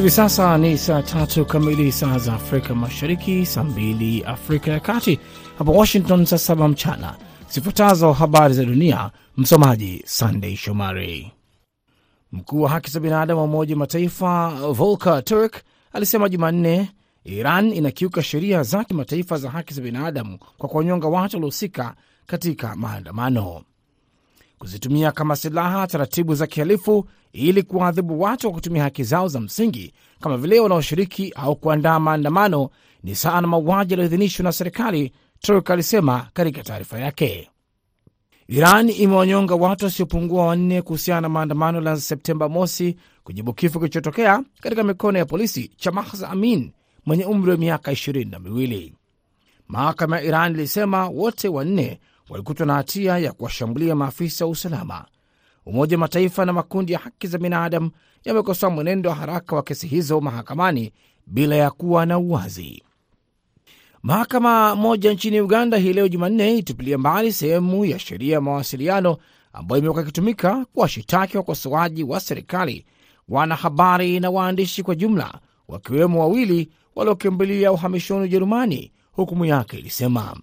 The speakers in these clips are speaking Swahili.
Hivi sasa ni saa tatu kamili saa za Afrika Mashariki, saa mbili Afrika ya Kati, hapa Washington saa saba mchana. Zifuatazo habari za dunia, msomaji Sandey Shomari. Mkuu wa haki za binadamu wa Umoja Mataifa Volker Turk alisema Jumanne Iran inakiuka sheria za kimataifa za haki za binadamu kwa kuwanyonga watu waliohusika katika maandamano, kuzitumia kama silaha taratibu za kihalifu ili kuwaadhibu watu wa kutumia haki zao za msingi kama vile wanaoshiriki au kuandaa maandamano ni sawa na mauaji yaliyoidhinishwa na serikali, Turk alisema katika taarifa yake. Iran imewanyonga watu wasiopungua wanne kuhusiana na maandamano la Septemba mosi kujibu kifo kilichotokea katika mikono ya polisi cha Mahsa Amin mwenye umri wa miaka ishirini na miwili. Mahakama ya Iran ilisema wote wanne walikutwa na hatia ya kuwashambulia maafisa wa usalama. Umoja wa Mataifa na makundi ya haki za binadamu yamekosoa mwenendo wa haraka wa kesi hizo mahakamani bila ya kuwa na uwazi. Mahakama moja nchini Uganda hii leo Jumanne itupilia mbali sehemu ya sheria ya mawasiliano ambayo imekuwa ikitumika kuwashitaki wakosoaji wa serikali, wanahabari na waandishi kwa jumla, wakiwemo wawili waliokimbilia uhamishoni Ujerumani, hukumu yake ilisema.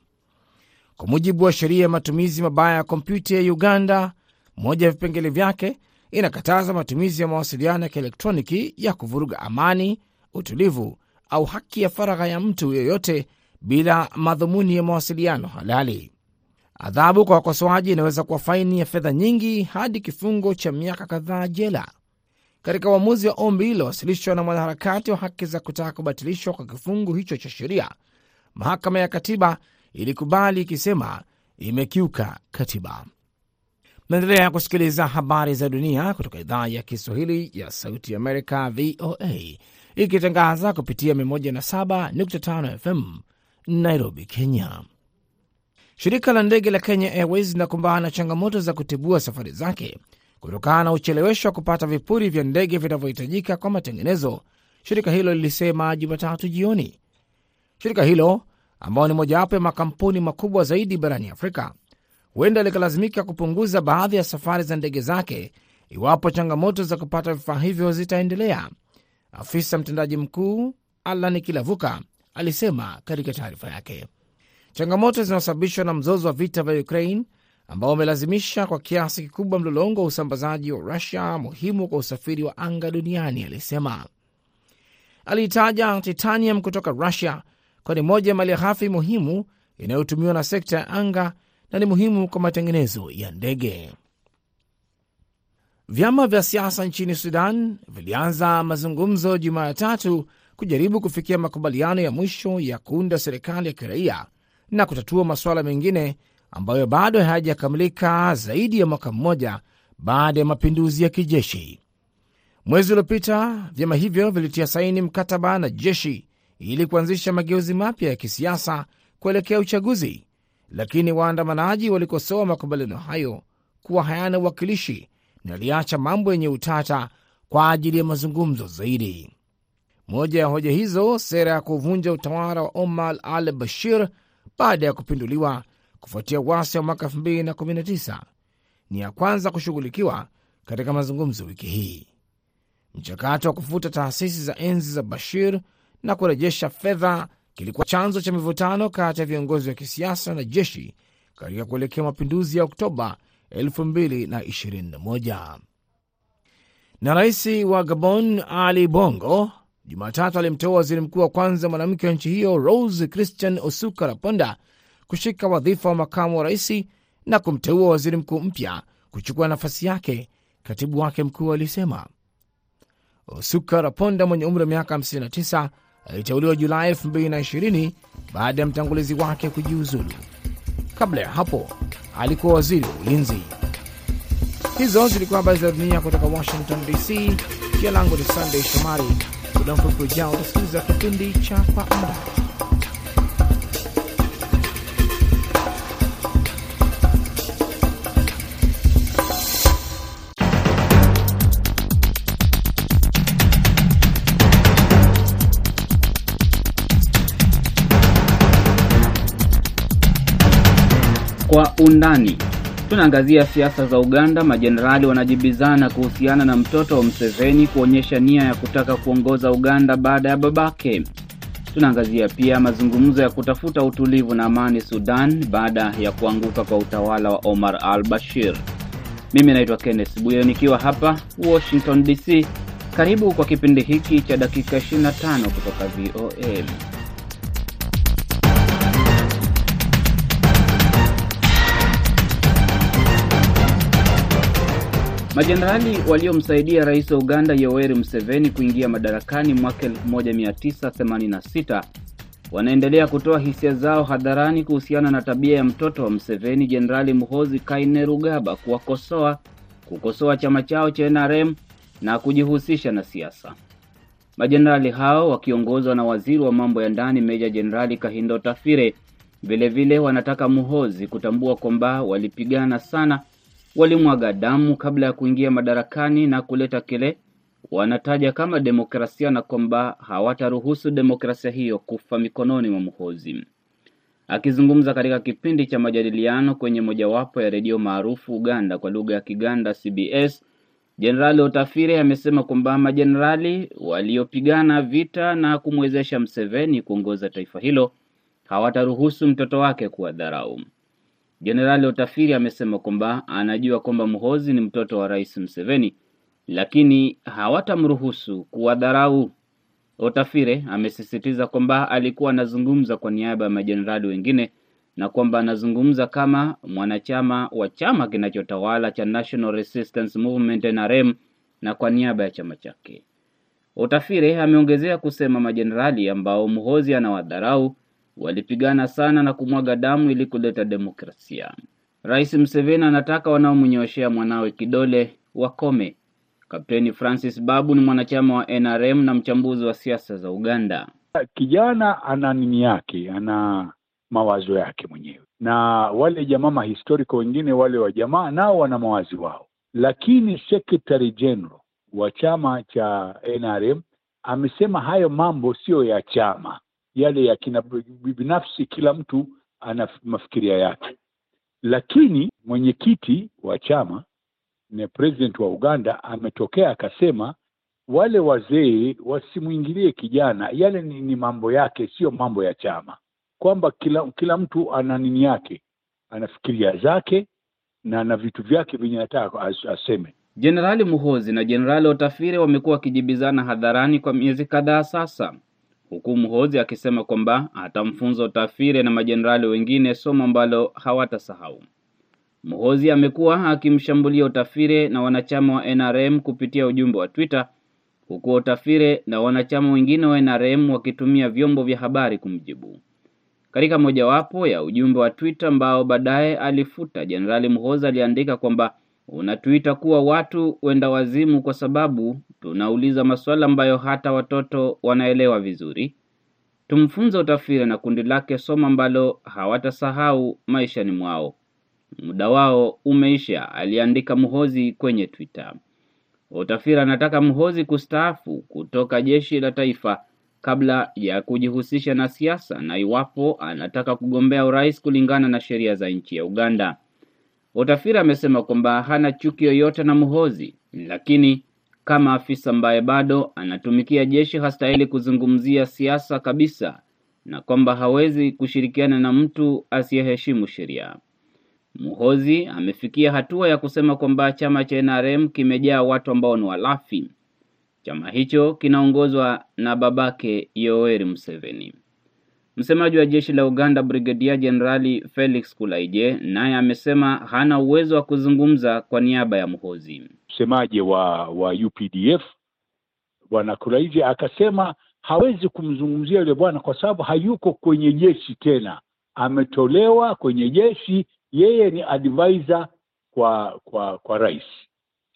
Kwa mujibu wa sheria ya matumizi mabaya ya kompyuta ya Uganda, moja ya vipengele vyake inakataza matumizi ya mawasiliano ya kielektroniki ya kuvuruga amani, utulivu au haki ya faragha ya mtu yeyote bila madhumuni ya mawasiliano halali. Adhabu kwa wakosoaji inaweza kuwa faini ya fedha nyingi hadi kifungo cha miaka kadhaa jela. Katika uamuzi wa ombi lilowasilishwa na mwanaharakati wa haki za kutaka kubatilishwa kwa kifungu hicho cha sheria, mahakama ya katiba ilikubali ikisema imekiuka katiba. Naendelea kusikiliza habari za dunia kutoka idhaa ya Kiswahili ya Sauti Amerika, VOA, ikitangaza kupitia 107.5 FM Nairobi, Kenya. Shirika la ndege la Kenya Airways linakumbana na changamoto za kutibua safari zake kutokana na uchelewesho wa kupata vipuri vya ndege vinavyohitajika kwa matengenezo, shirika hilo lilisema Jumatatu jioni. Shirika hilo ambao ni mojawapo ya makampuni makubwa zaidi barani Afrika huenda likalazimika kupunguza baadhi ya safari za ndege zake iwapo changamoto za kupata vifaa hivyo zitaendelea. Afisa mtendaji mkuu Alan Kilavuka alisema katika taarifa yake, changamoto zinazosababishwa na mzozo wa vita vya Ukraine ambao umelazimisha kwa kiasi kikubwa mlolongo wa usambazaji wa Rusia muhimu kwa usafiri wa anga duniani, alisema. Aliitaja titanium kutoka Rusia kwa ni moja ya mali ghafi muhimu inayotumiwa na sekta ya anga na ni muhimu kwa matengenezo ya ndege. Vyama vya siasa nchini Sudan vilianza mazungumzo Jumatatu kujaribu kufikia makubaliano ya mwisho ya kuunda serikali ya kiraia na kutatua masuala mengine ambayo bado hayajakamilika zaidi ya mwaka mmoja baada ya mapinduzi ya kijeshi. Mwezi uliopita vyama hivyo vilitia saini mkataba na jeshi ili kuanzisha mageuzi mapya ya kisiasa kuelekea uchaguzi, lakini waandamanaji walikosoa makubaliano hayo kuwa hayana uwakilishi na yaliacha mambo yenye utata kwa ajili ya mazungumzo zaidi. Moja ya hoja hizo, sera ya kuvunja utawala wa Omar al Bashir baada ya kupinduliwa kufuatia uasi wa mwaka 2019 ni ya kwanza kushughulikiwa katika mazungumzo wiki hii. Mchakato wa kufuta taasisi za enzi za Bashir na kurejesha fedha kilikuwa chanzo cha mivutano kati ya viongozi wa kisiasa na jeshi katika kuelekea mapinduzi ya Oktoba 2021. Na rais wa Gabon Ali Bongo Jumatatu alimteua waziri mkuu wa kwanza mwanamke wa nchi hiyo Rose Christian Osuka Raponda kushika wadhifa wa makamu wa rais na kumteua waziri mkuu mpya kuchukua nafasi yake, katibu wake mkuu alisema. Osuka Raponda mwenye umri wa miaka 59 aliteuliwa Julai 2020 baada ya mtangulizi wake kujiuzulu. Kabla ya hapo alikuwa waziri wa ulinzi. Hizo zilikuwa habari za dunia kutoka Washington DC. Jina langu ni Sandey Shomari. Muda mfupi ujao utasikiliza kipindi cha Kwa Undani. Undani. Tunaangazia siasa za Uganda. Majenerali wanajibizana kuhusiana na mtoto wa Mseveni kuonyesha nia ya kutaka kuongoza Uganda baada ya babake. Tunaangazia pia mazungumzo ya kutafuta utulivu na amani Sudan baada ya kuanguka kwa utawala wa Omar al-Bashir. Mimi naitwa Kenneth Bwire nikiwa hapa Washington DC. Karibu kwa kipindi hiki cha dakika 25 kutoka VOA. Majenerali waliomsaidia rais wa Uganda Yoweri Museveni kuingia madarakani mwaka 1986 wanaendelea kutoa hisia zao hadharani kuhusiana na tabia ya mtoto wa Museveni, Jenerali Muhozi Kainerugaba, kuwakosoa, kukosoa chama chao cha NRM na kujihusisha na siasa. Majenerali hao wakiongozwa na waziri wa mambo ya ndani Meja Jenerali Kahindo Tafire vilevile wanataka Muhozi kutambua kwamba walipigana sana walimwaga damu kabla ya kuingia madarakani na kuleta kile wanataja kama demokrasia na kwamba hawataruhusu demokrasia hiyo kufa mikononi mwa mhozi. Akizungumza katika kipindi cha majadiliano kwenye mojawapo ya redio maarufu Uganda kwa lugha ya Kiganda CBS, Jenerali Otafire amesema kwamba majenerali waliopigana vita na kumwezesha Mseveni kuongoza taifa hilo hawataruhusu mtoto wake kuwadharau. Jenerali Otafiri amesema kwamba anajua kwamba Muhozi ni mtoto wa Rais Museveni, lakini hawatamruhusu kuwadharau. Otafire amesisitiza kwamba alikuwa anazungumza kwa niaba ya majenerali wengine na kwamba anazungumza kama mwanachama wa chama kinachotawala cha National Resistance Movement NRM na kwa niaba ya chama chake. Otafire ameongezea kusema majenerali ambao Muhozi anawadharau walipigana sana na kumwaga damu ili kuleta demokrasia. Rais Museveni anataka wanaomnyoshea mwanawe kidole wakome. Kapteni Francis Babu ni mwanachama wa NRM na mchambuzi wa siasa za Uganda. Kijana ana nini yake, ana mawazo yake mwenyewe, na wale jamaa mahistoriko wengine wale wa jamaa nao wana mawazi wao, lakini Secretary General wa chama cha NRM amesema hayo mambo siyo ya chama yale ya kina binafsi, kila mtu ana mafikiria yake. Lakini mwenyekiti wa chama na president wa Uganda ametokea akasema wale wazee wasimwingilie kijana, yale ni, ni mambo yake, sio mambo ya chama, kwamba kila kila mtu ana nini yake, ana fikiria zake na na vitu vyake vyenye anataka as, aseme. Jenerali Muhozi na Jenerali Otafire wamekuwa wakijibizana hadharani kwa miezi kadhaa sasa huku Muhoozi akisema kwamba atamfunza utafire na majenerali wengine somo ambalo hawatasahau. Muhoozi amekuwa akimshambulia Utafire na wanachama wa NRM kupitia ujumbe wa Twitter, huku Utafire na wanachama wengine wa NRM wakitumia vyombo vya habari kumjibu. Katika mojawapo ya ujumbe wa Twitter ambao baadaye alifuta, Jenerali Muhoozi aliandika kwamba unatuita kuwa watu wenda wazimu kwa sababu tunauliza maswala ambayo hata watoto wanaelewa vizuri. Tumfunze Otafire na kundi lake somo ambalo hawatasahau maishani mwao. Muda wao umeisha, aliandika mhozi kwenye Twitter. Otafire anataka mhozi kustaafu kutoka jeshi la taifa kabla ya kujihusisha na siasa na iwapo anataka kugombea urais kulingana na sheria za nchi ya Uganda. Otafira amesema kwamba hana chuki yoyote na mhozi lakini kama afisa ambaye bado anatumikia jeshi hastahili kuzungumzia siasa kabisa, na kwamba hawezi kushirikiana na mtu asiyeheshimu sheria. Muhozi amefikia hatua ya kusema kwamba chama cha NRM kimejaa watu ambao ni walafi. Chama hicho kinaongozwa na babake Yoweri Museveni. Msemaji wa jeshi la Uganda Brigedia Jenerali Felix Kulaije naye amesema hana uwezo wa kuzungumza kwa niaba ya Muhoozi. Msemaji wa wa UPDF bwana Kulaije akasema hawezi kumzungumzia yule bwana kwa sababu hayuko kwenye jeshi tena, ametolewa kwenye jeshi, yeye ni advisor kwa kwa kwa rais.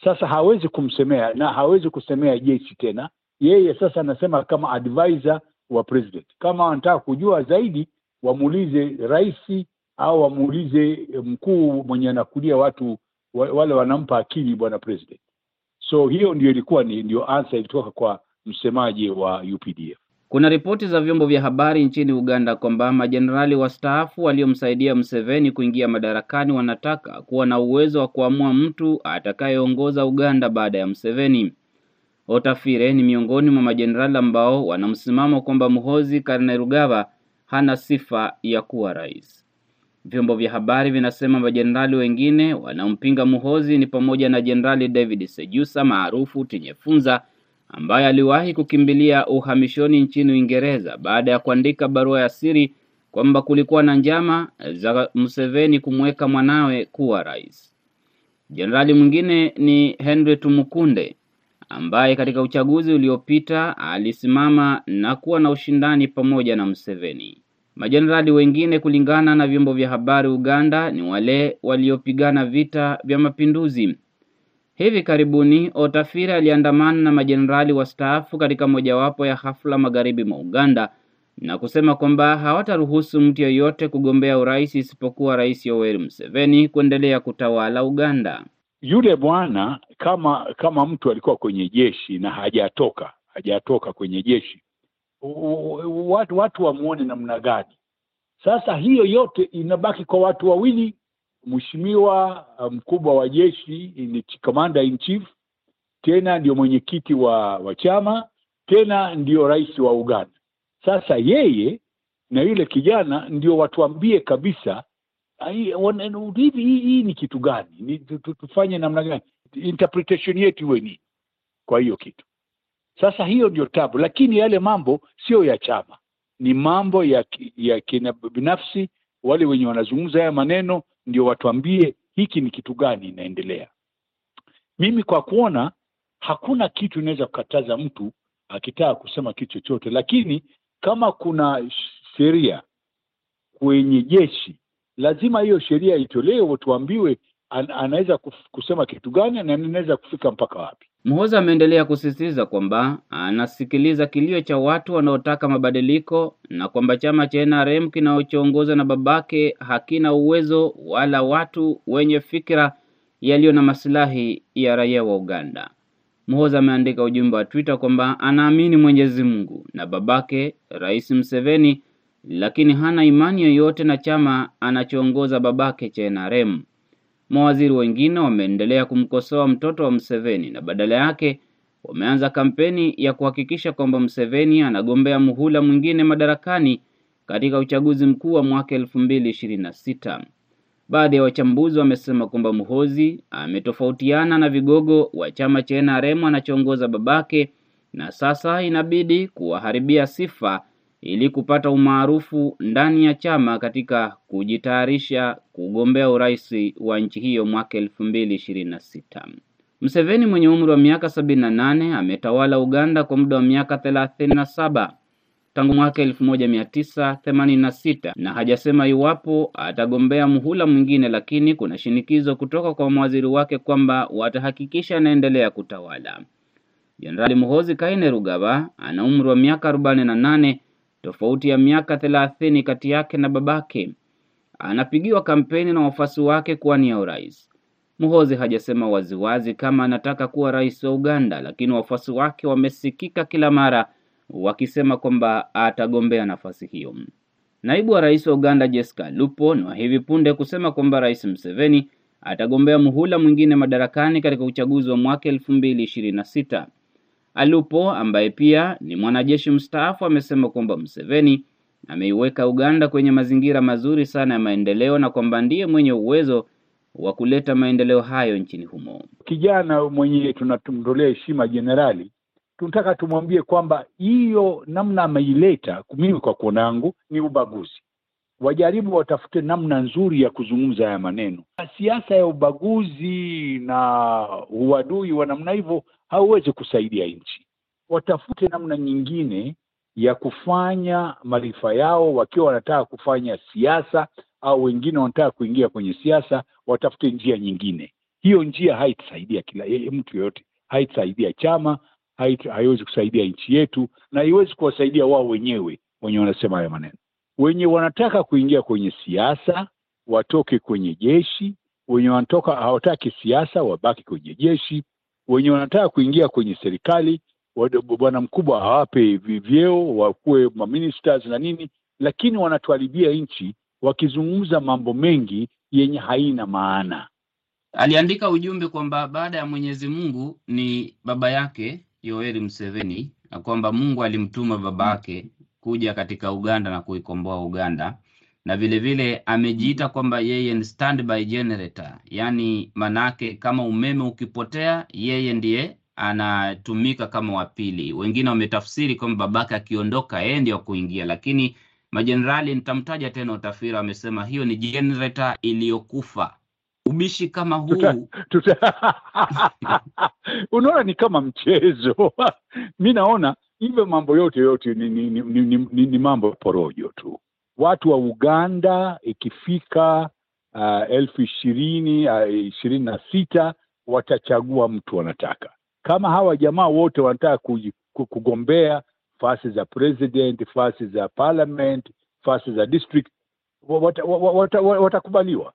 Sasa hawezi kumsemea na hawezi kusemea jeshi tena, yeye sasa anasema kama advisor wa president. Kama wanataka kujua zaidi, wamuulize rais au wamuulize mkuu mwenye anakulia watu wale wanampa akili bwana president. So hiyo ndio ilikuwa ni ndio answer ilitoka kwa msemaji wa UPDF. Kuna ripoti za vyombo vya habari nchini Uganda kwamba majenerali wastaafu waliomsaidia Mseveni kuingia madarakani wanataka kuwa na uwezo wa kuamua mtu atakayeongoza Uganda baada ya Mseveni. Otafire ni miongoni mwa majenerali ambao wanamsimamo kwamba mhozi Kainerugaba hana sifa ya kuwa rais. Vyombo vya habari vinasema majenerali wengine wanaompinga Muhozi ni pamoja na Jenerali David Sejusa maarufu Tinyefunza ambaye aliwahi kukimbilia uhamishoni nchini Uingereza baada ya kuandika barua ya siri kwamba kulikuwa na njama za Museveni kumweka mwanawe kuwa rais. Jenerali mwingine ni Henry Tumukunde ambaye katika uchaguzi uliopita alisimama na kuwa na ushindani pamoja na Museveni. Majenerali wengine kulingana na vyombo vya habari Uganda ni wale waliopigana vita vya mapinduzi. Hivi karibuni otafiri aliandamana na majenerali wastaafu katika mojawapo ya hafla magharibi mwa Uganda na kusema kwamba hawataruhusu mtu yeyote kugombea urais isipokuwa Rais Yoweri Museveni kuendelea kutawala Uganda. Yule bwana kama kama mtu alikuwa kwenye jeshi na hajatoka hajatoka kwenye jeshi, watu watu wamwone namna gani? Sasa hiyo yote inabaki kwa watu wawili Mheshimiwa mkubwa wa jeshi ni commander in chief, tena ndio mwenyekiti wa wa chama, tena ndio rais wa Uganda. Sasa yeye na yule kijana ndio watuambie kabisa hivi hii ni kitu gani, tufanye namna gani, interpretation yetu iwe nini kwa hiyo kitu. Sasa hiyo ndio tabu, lakini yale mambo sio ya chama, ni mambo ya ya kina binafsi. Wale wenye wanazungumza haya maneno ndio watuambie hiki ni kitu gani inaendelea. Mimi kwa kuona hakuna kitu inaweza kukataza mtu akitaka kusema kitu chochote, lakini kama kuna sheria kwenye jeshi, lazima hiyo sheria itolewe, tuambiwe an, anaweza kusema kitu gani na anaweza kufika mpaka wapi. Muhoozi ameendelea kusisitiza kwamba anasikiliza kilio cha watu wanaotaka mabadiliko na kwamba chama cha NRM kinachoongozwa na babake hakina uwezo wala watu wenye fikira yaliyo na masilahi ya raia wa Uganda. Muhoozi ameandika ujumbe wa Twitter kwamba anaamini Mwenyezi Mungu na babake Rais Museveni, lakini hana imani yoyote na chama anachoongoza babake cha NRM. Mawaziri wengine wameendelea kumkosoa mtoto wa Museveni na badala yake wameanza kampeni ya kuhakikisha kwamba Museveni anagombea muhula mwingine madarakani katika uchaguzi mkuu wa mwaka elfu mbili ishirini na sita. Baadhi ya wachambuzi wamesema kwamba Muhozi ametofautiana na vigogo wa chama cha NRM anachoongoza babake na sasa inabidi kuwaharibia sifa ili kupata umaarufu ndani ya chama katika kujitayarisha kugombea urais wa nchi hiyo mwaka elfu mbili ishirini na sita. Mseveni mwenye umri wa miaka sabini na nane ametawala Uganda kwa muda wa miaka thelathini na saba tangu mwaka elfu moja mia tisa themanini na sita na hajasema iwapo atagombea muhula mwingine, lakini kuna shinikizo kutoka kwa mawaziri wake kwamba watahakikisha anaendelea kutawala. Jenerali Muhozi Kainerugaba ana umri wa miaka arobaini na nane tofauti ya miaka thelathini kati yake na babake. Anapigiwa kampeni na wafuasi wake kuwania urais. Muhozi hajasema waziwazi kama anataka kuwa rais wa Uganda, lakini wafuasi wake wamesikika kila mara wakisema kwamba atagombea nafasi hiyo. Naibu wa rais wa Uganda Jessica Lupo ni wa hivi punde kusema kwamba Rais Museveni atagombea muhula mwingine madarakani katika uchaguzi wa mwaka 2026. Alupo ambaye pia ni mwanajeshi mstaafu amesema kwamba Museveni ameiweka Uganda kwenye mazingira mazuri sana ya maendeleo na kwamba ndiye mwenye uwezo wa kuleta maendeleo hayo nchini humo. Kijana mwenye tunatumtolea heshima jenerali, tunataka tumwambie kwamba hiyo namna ameileta, mimi kwa kuona yangu ni ubaguzi. Wajaribu watafute namna nzuri ya kuzungumza haya maneno. Siasa ya ubaguzi na uadui wa namna hivyo hauwezi kusaidia nchi. Watafute namna nyingine ya kufanya maarifa yao, wakiwa wanataka kufanya siasa au wengine wanataka kuingia kwenye siasa, watafute njia nyingine. Hiyo njia haitasaidia kila mtu yoyote, haitasaidia chama, haiwezi kusaidia nchi yetu, na haiwezi kuwasaidia wao wenyewe wenye wanasema hayo maneno. Wenye wanataka kuingia kwenye siasa watoke kwenye jeshi, wenye wanatoka hawataki siasa wabaki kwenye jeshi, wenye wanataka kuingia kwenye serikali bwana mkubwa hawape vyeo wakuwe maministers na nini, lakini wanatuharibia nchi wakizungumza mambo mengi yenye haina maana. Aliandika ujumbe kwamba baada ya Mwenyezi Mungu ni baba yake Yoweri Museveni, na kwamba Mungu alimtuma baba yake kuja katika Uganda na kuikomboa Uganda, na vile vile amejiita kwamba yeye ni standby generator, yaani manake kama umeme ukipotea, yeye ndiye anatumika kama wa pili. Wengine wametafsiri kwamba babake akiondoka, yeye ndio kuingia, lakini majenerali, nitamtaja tena Utafira, amesema hiyo ni generator iliyokufa. Ubishi kama huu. Unaona ni kama mchezo. Mi naona hivyo mambo yote yote ni, ni, ni, ni, ni, ni, mambo porojo tu watu wa uganda ikifika uh, elfu ishirini uh, na sita watachagua mtu wanataka. Kama hawa jamaa wote wanataka kugombea fasi za president fasi za parliament fasi za district wa- wata- wa- wa- wata- watakubaliwa.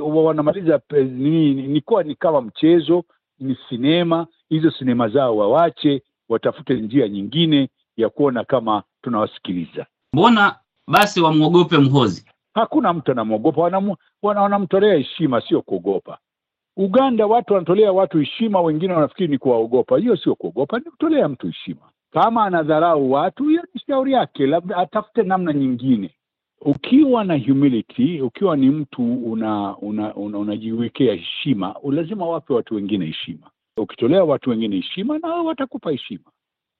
Wanamaliza pe- ni kuwa ni kama mchezo ni sinema hizo sinema zao wawache watafute njia nyingine ya kuona kama tunawasikiliza. Mbona basi wamwogope Mhozi? hakuna mtu anamwogopa. Wanamtolea heshima sio kuogopa. Uganda watu wanatolea watu heshima wengine wanafikiri ni kuwaogopa. Hiyo sio kuogopa ni kutolea mtu heshima. Kama anadharau watu hiyo ni shauri yake labda atafute namna nyingine. Ukiwa na humility ukiwa ni mtu una una, una unajiwekea heshima lazima wape watu wengine heshima. Ukitolea watu wengine heshima na watakupa heshima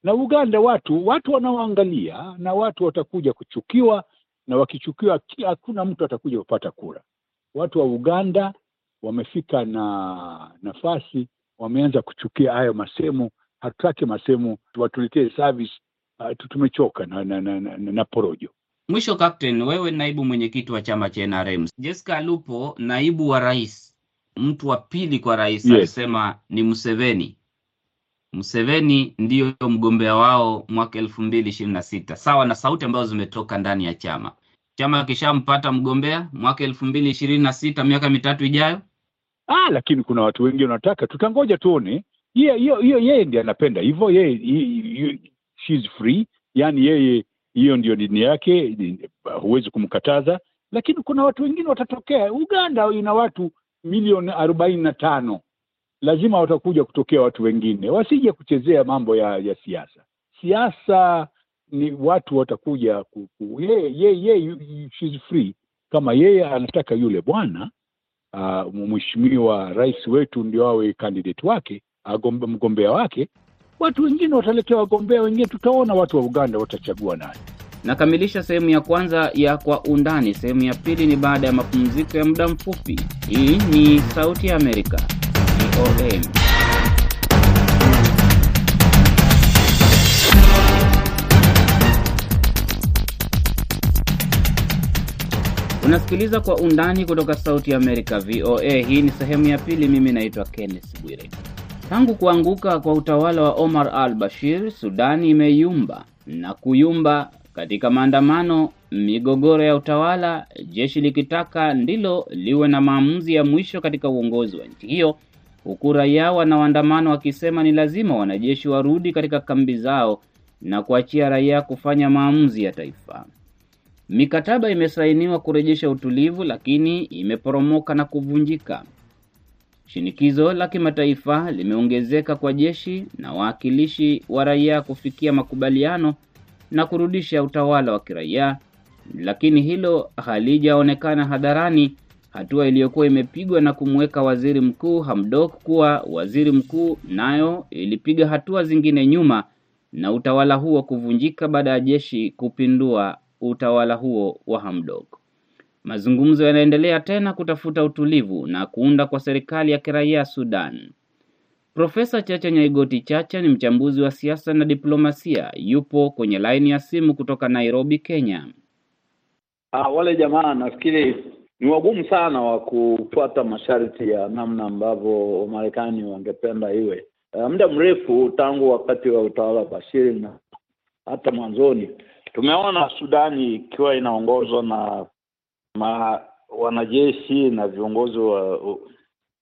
na uganda watu watu wanaoangalia na watu watakuja kuchukiwa na wakichukiwa hakuna mtu atakuja kupata kura watu wa uganda wamefika na nafasi wameanza kuchukia hayo masemo hatutaki masemo watuletee service uh, tumechoka na, na, na, na, na porojo Mwisho Captain, wewe naibu mwenyekiti wa chama cha NRM. Jessica Alupo, naibu wa rais, mtu wa pili kwa rais, Yes. alisema ni Museveni. Museveni ndiyo mgombea wao mwaka elfu mbili ishirini na sita. Sawa na sauti ambazo zimetoka ndani ya chama. Chama kishampata mgombea mwaka elfu mbili ishirini na sita miaka mitatu ijayo. ah, lakini kuna watu wengi wanataka tutangoja tuone. Hiyo hiyo yeye ndiye anapenda. Hivyo yeye ye- ye- she's free. Yani yeye hiyo ndio dini yake huwezi kumkataza. Lakini kuna watu wengine watatokea. Uganda ina watu milioni arobaini na tano lazima watakuja kutokea watu wengine wasije kuchezea mambo ya ya siasa siasa ni watu watakuja ku, ye, ye, yeye she's free kama yeye anataka yule bwana uh, mheshimiwa rais wetu ndio awe candidate wake agombe, mgombea wake watu wengine wataletea wagombea wengine tutaona watu wa uganda watachagua nani Nakamilisha sehemu ya kwanza ya Kwa Undani. Sehemu ya pili ni baada ya mapumziko ya muda mfupi. Hii ni Sauti ya Amerika, VOA. Unasikiliza Kwa Undani kutoka Sauti ya Amerika, VOA. Hii ni sehemu ya pili. Mimi naitwa Kenneth Bwire. Tangu kuanguka kwa utawala wa Omar al Bashir, Sudani imeyumba na kuyumba katika maandamano, migogoro ya utawala, jeshi likitaka ndilo liwe na maamuzi ya mwisho katika uongozi wa nchi hiyo, huku raia wanaoandamana wakisema ni lazima wanajeshi warudi katika kambi zao na kuachia raia kufanya maamuzi ya taifa. Mikataba imesainiwa kurejesha utulivu, lakini imeporomoka na kuvunjika. Shinikizo la kimataifa limeongezeka kwa jeshi na wawakilishi wa raia kufikia makubaliano na kurudisha utawala wa kiraia, lakini hilo halijaonekana hadharani, hatua iliyokuwa imepigwa na kumweka waziri mkuu Hamdok kuwa waziri mkuu, nayo ilipiga hatua zingine nyuma na utawala huo kuvunjika baada ya jeshi kupindua utawala huo wa Hamdok. Mazungumzo yanaendelea tena kutafuta utulivu na kuunda kwa serikali ya kiraia Sudan. Profesa Chacha Nyaigoti Chacha ni mchambuzi wa siasa na diplomasia, yupo kwenye laini ya simu kutoka Nairobi, Kenya. Ah, wale jamaa nafikiri ni wagumu sana wa kufuata masharti ya namna ambavyo Wamarekani wangependa iwe. Uh, muda mrefu tangu wakati wa utawala wa Bashir na hata mwanzoni tumeona Sudani ikiwa inaongozwa na ma, wanajeshi na viongozi wa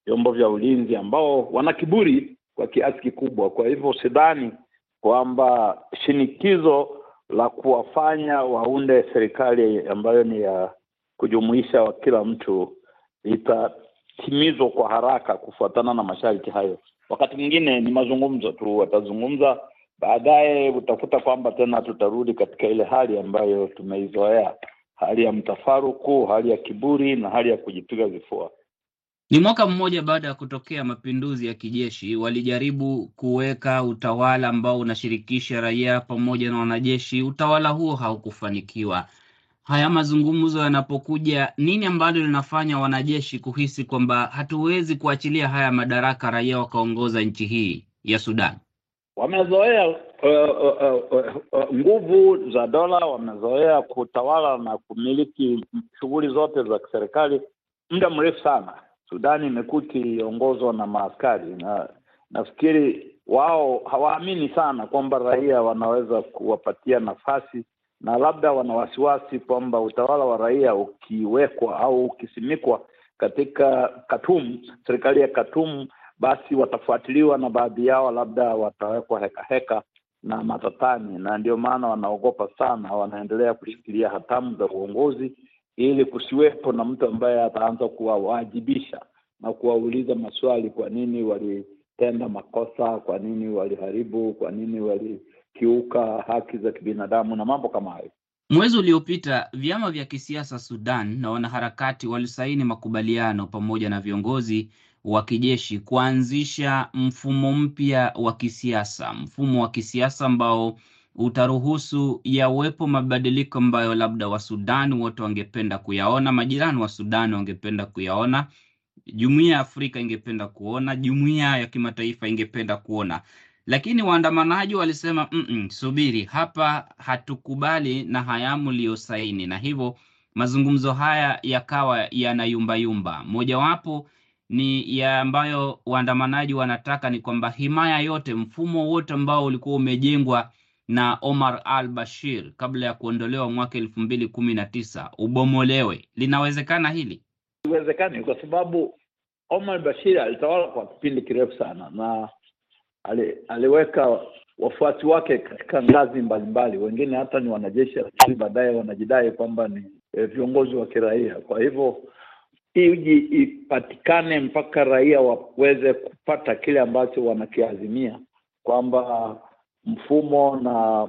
vyombo vya ulinzi ambao wana kiburi kwa kiasi kikubwa. Kwa hivyo sidhani kwamba shinikizo la kuwafanya waunde serikali ambayo ni ya kujumuisha wa kila mtu litatimizwa kwa haraka kufuatana na masharti hayo. Wakati mwingine ni mazungumzo tu, watazungumza baadaye, utakuta kwamba tena tutarudi katika ile hali ambayo tumeizoea, hali ya mtafaruku, hali ya kiburi na hali ya kujipiga vifua. Ni mwaka mmoja baada ya kutokea mapinduzi ya kijeshi, walijaribu kuweka utawala ambao unashirikisha raia pamoja na wanajeshi. Utawala huo haukufanikiwa. Haya mazungumzo yanapokuja, nini ambalo linafanya wanajeshi kuhisi kwamba hatuwezi kuachilia haya madaraka, raia wakaongoza nchi hii ya Sudan? Wamezoea uh, uh, uh, uh, nguvu za dola, wamezoea kutawala na kumiliki shughuli zote za kiserikali muda mrefu sana. Sudani imekuwa ikiongozwa na maaskari, na nafikiri wao hawaamini sana kwamba raia wanaweza kuwapatia nafasi, na labda wana wasiwasi kwamba utawala wa raia ukiwekwa au ukisimikwa katika katum serikali ya katum basi watafuatiliwa na baadhi yao labda watawekwa heka heka na matatani, na ndio maana wanaogopa sana, wanaendelea kushikilia hatamu za uongozi ili kusiwepo na mtu ambaye ataanza kuwawajibisha na kuwauliza maswali, kwa nini walitenda makosa, kwa nini waliharibu, kwa nini walikiuka haki za kibinadamu na mambo kama hayo. Mwezi uliopita vyama vya kisiasa Sudan na wanaharakati walisaini makubaliano pamoja na viongozi wa kijeshi kuanzisha mfumo mpya wa kisiasa, mfumo wa kisiasa ambao utaruhusu yawepo mabadiliko ambayo labda Wasudani wote wangependa kuyaona, majirani wa Sudani wangependa kuyaona, jumuiya ya Afrika ingependa kuona, jumuiya ya kimataifa ingependa kuona, lakini waandamanaji walisema mm -mm, subiri hapa, hatukubali na haya mliyosaini, na hivyo mazungumzo haya yakawa yanayumbayumba. Mojawapo ni ya ambayo waandamanaji wanataka ni kwamba himaya yote, mfumo wote ambao ulikuwa umejengwa na Omar al Bashir kabla ya kuondolewa mwaka elfu mbili kumi na tisa ubomolewe. Linawezekana hili? Iwezekani kwa sababu Omar Bashir alitawala kwa kipindi kirefu sana na ali, aliweka wafuasi wake katika ngazi mbalimbali, wengine hata ni wanajeshi, lakini baadaye wanajidai kwamba ni e, viongozi wa kiraia. Kwa hivyo iji ipatikane mpaka raia waweze kupata kile ambacho wanakiazimia kwamba mfumo na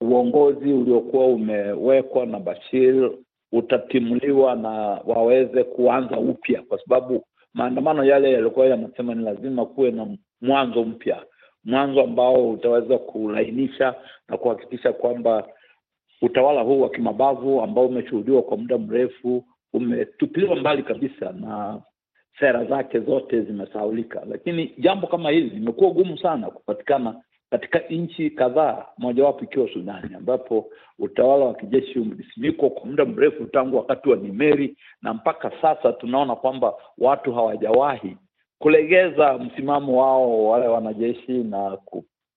uongozi uliokuwa umewekwa na Bashir utatimuliwa na waweze kuanza upya, kwa sababu maandamano yale yalikuwa yanasema ni lazima kuwe na mwanzo mpya, mwanzo ambao utaweza kulainisha na kuhakikisha kwamba utawala huu wa kimabavu ambao umeshuhudiwa kwa muda mrefu umetupiliwa mbali kabisa na sera zake zote zimesahaulika. Lakini jambo kama hili limekuwa gumu sana kupatikana katika nchi kadhaa, mojawapo ikiwa Sudani, ambapo utawala wa kijeshi umesimikwa kwa muda mrefu tangu wakati wa Nimeri, na mpaka sasa tunaona kwamba watu hawajawahi kulegeza msimamo wao, wale wanajeshi, na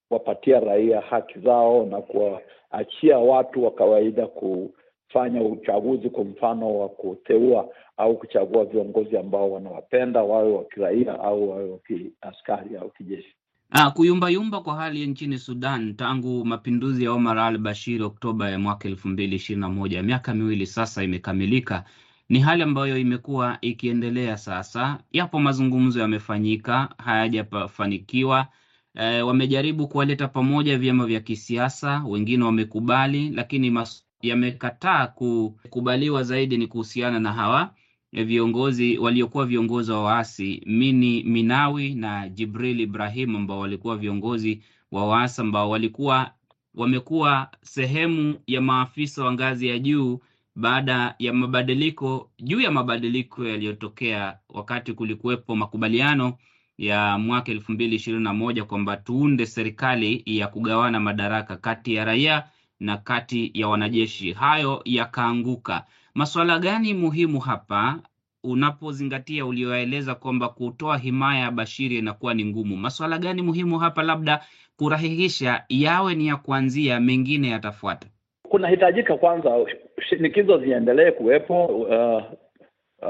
kuwapatia raia haki zao na kuwaachia watu wa kawaida kufanya uchaguzi, kwa mfano wa kuteua au kuchagua viongozi ambao wanawapenda, wawe wa kiraia au wawe wa kiaskari au kijeshi. Ah, kuyumbayumba kwa hali nchini Sudan tangu mapinduzi ya Omar al Bashir Oktoba ya mwaka elfu mbili ishirini na moja, miaka miwili sasa imekamilika. Ni hali ambayo imekuwa ikiendelea sasa. Yapo mazungumzo yamefanyika, hayajafanikiwa. E, wamejaribu kuwaleta pamoja vyama vya kisiasa, wengine wamekubali, lakini mas yamekataa kukubaliwa zaidi ni kuhusiana na hawa viongozi waliokuwa viongozi wa waasi Mini Minawi na Jibril Ibrahim ambao walikuwa viongozi wa waasi ambao walikuwa wamekuwa sehemu ya maafisa wa ngazi ya juu baada ya mabadiliko juu ya mabadiliko yaliyotokea wakati kulikuwepo makubaliano ya mwaka elfu mbili ishirini na moja kwamba tuunde serikali ya kugawana madaraka kati ya raia na kati ya wanajeshi. Hayo yakaanguka. Masuala gani muhimu hapa unapozingatia ulioeleza kwamba kutoa himaya ya Bashiri inakuwa ni ngumu? Masuala gani muhimu hapa, labda kurahihisha yawe ni ya kuanzia, mengine yatafuata? Kunahitajika kwanza shinikizo ziendelee kuwepo. Uh,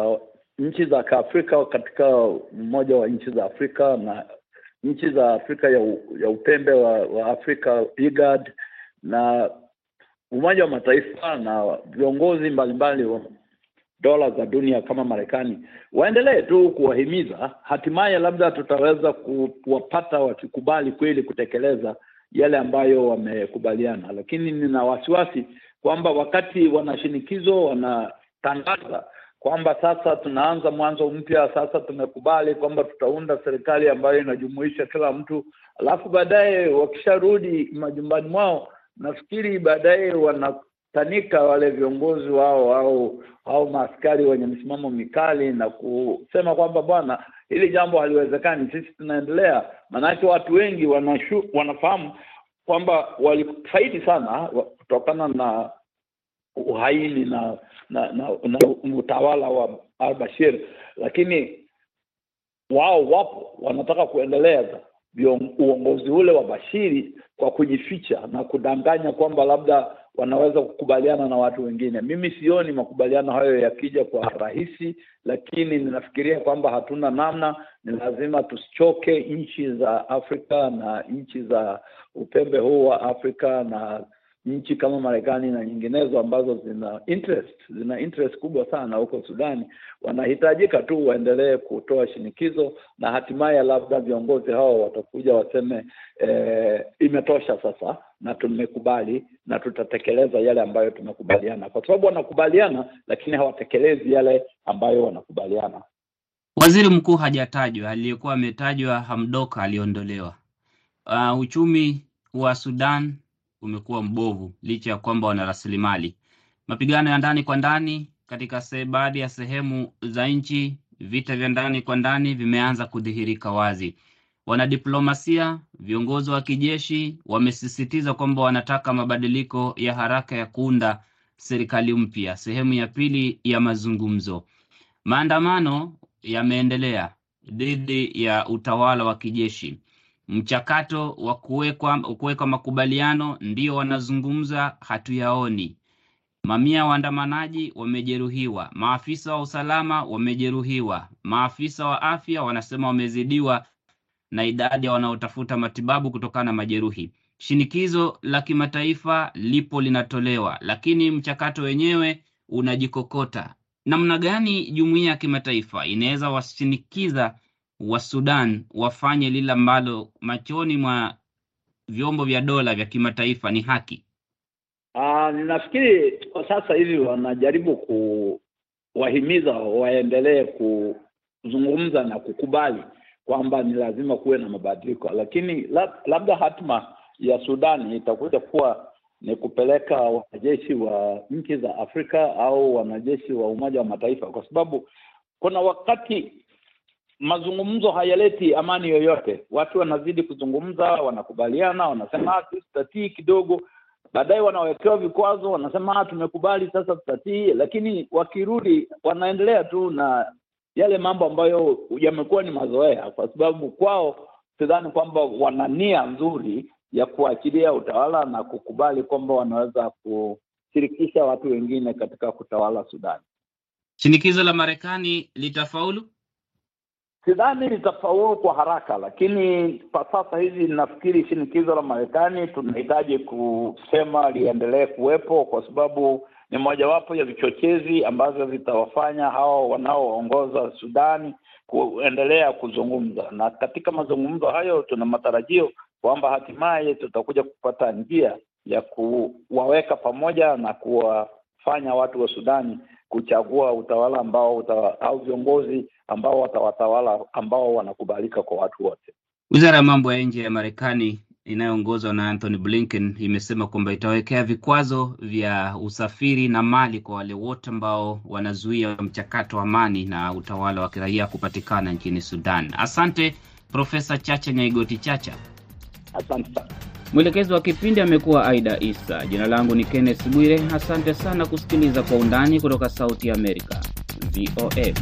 uh, nchi za Kiafrika katika mmoja wa nchi za Afrika na nchi za Afrika ya, ya upembe wa, wa Afrika IGAD na Umoja wa Mataifa na viongozi mbalimbali wa dola za dunia kama Marekani waendelee tu kuwahimiza, hatimaye labda tutaweza kuwapata wakikubali kweli kutekeleza yale ambayo wamekubaliana. Lakini nina wasiwasi kwamba wakati wana shinikizo wanatangaza kwamba sasa tunaanza mwanzo mpya, sasa tumekubali kwamba tutaunda serikali ambayo inajumuisha kila mtu, alafu baadaye wakisharudi majumbani mwao, nafikiri baadaye wanatanika wale viongozi wao au au maaskari wenye msimamo mikali na kusema kwamba bwana, hili jambo haliwezekani, sisi tunaendelea. Maanake watu wengi wanashu, wanafahamu kwamba walifaidi sana kutokana na uhaini na na, na, na utawala wa al-Bashir, lakini wao wapo wanataka kuendeleza uongozi ule wa Bashiri kwa kujificha na kudanganya kwamba labda wanaweza kukubaliana na watu wengine. Mimi sioni makubaliano hayo yakija kwa rahisi, lakini ninafikiria kwamba hatuna namna. Ni lazima tusichoke nchi za Afrika na nchi za upembe huu wa Afrika na nchi kama Marekani na nyinginezo ambazo zina interest zina interest kubwa sana huko Sudani, wanahitajika tu waendelee kutoa shinikizo na hatimaye labda viongozi hao watakuja waseme e, imetosha sasa, na tumekubali na tutatekeleza yale ambayo tumekubaliana, kwa sababu wanakubaliana lakini hawatekelezi yale ambayo wanakubaliana. Waziri mkuu hajatajwa, aliyekuwa ametajwa Hamdoka aliondolewa. Uh, uchumi wa Sudan umekuwa mbovu licha ya kwamba wana rasilimali. Mapigano ya ndani kwa ndani katika baadhi ya sehemu za nchi, vita vya ndani kwa ndani vimeanza kudhihirika wazi. Wanadiplomasia, viongozi wa kijeshi wamesisitiza kwamba wanataka mabadiliko ya haraka ya kuunda serikali mpya, sehemu ya pili ya mazungumzo. Maandamano yameendelea dhidi ya utawala wa kijeshi mchakato wa kuwekwa makubaliano ndio wanazungumza, hatuyaoni. Mamia waandamanaji wamejeruhiwa, maafisa wa usalama wamejeruhiwa, maafisa wa afya wanasema wamezidiwa na idadi ya wanaotafuta matibabu kutokana na majeruhi. Shinikizo la kimataifa lipo linatolewa, lakini mchakato wenyewe unajikokota. Namna gani jumuiya ya kimataifa inaweza washinikiza wa Sudan wafanye lile ambalo machoni mwa vyombo vya dola vya kimataifa ni haki? Aa, ninafikiri kwa sasa hivi wanajaribu kuwahimiza waendelee kuzungumza na kukubali kwamba ni lazima kuwe na mabadiliko, lakini lab, labda hatima ya Sudan itakuja kuwa ni kupeleka wanajeshi wa nchi za Afrika au wanajeshi wa Umoja wa Mataifa, kwa sababu kuna wakati mazungumzo hayaleti amani yoyote. Watu wanazidi kuzungumza, wanakubaliana, wanasema tutatii kidogo, baadaye wanawekewa vikwazo, wanasema tumekubali, sasa tutatii, lakini wakirudi wanaendelea tu na yale mambo ambayo yamekuwa ni mazoea, kwa sababu kwao sidhani kwamba wana nia nzuri ya kuachilia utawala na kukubali kwamba wanaweza kushirikisha watu wengine katika kutawala Sudani. Shinikizo la Marekani litafaulu? Sidhani litafaulu kwa haraka, lakini kwa sasa hivi nafikiri shinikizo la Marekani tunahitaji kusema liendelee kuwepo, kwa sababu ni mojawapo ya vichochezi ambavyo vitawafanya hao wanaoongoza Sudani kuendelea kuzungumza, na katika mazungumzo hayo tuna matarajio kwamba hatimaye tutakuja kupata njia ya kuwaweka pamoja na kuwafanya watu wa Sudani kuchagua utawala ambao uta, au viongozi ambao watawatawala ambao wanakubalika kwa watu wote. Wizara ya mambo ya nje ya Marekani inayoongozwa na Anthony Blinken imesema kwamba itawekea vikwazo vya usafiri na mali kwa wale wote ambao wanazuia mchakato wa amani na utawala wa kiraia kupatikana nchini Sudan. Asante Profesa Chacha Nyaigoti Chacha. Asante sana. Mwelekezi wa kipindi amekuwa Aida Isa. Jina langu ni Kenneth Bwire. Asante sana kusikiliza Kwa Undani kutoka Sauti ya Amerika, VOA.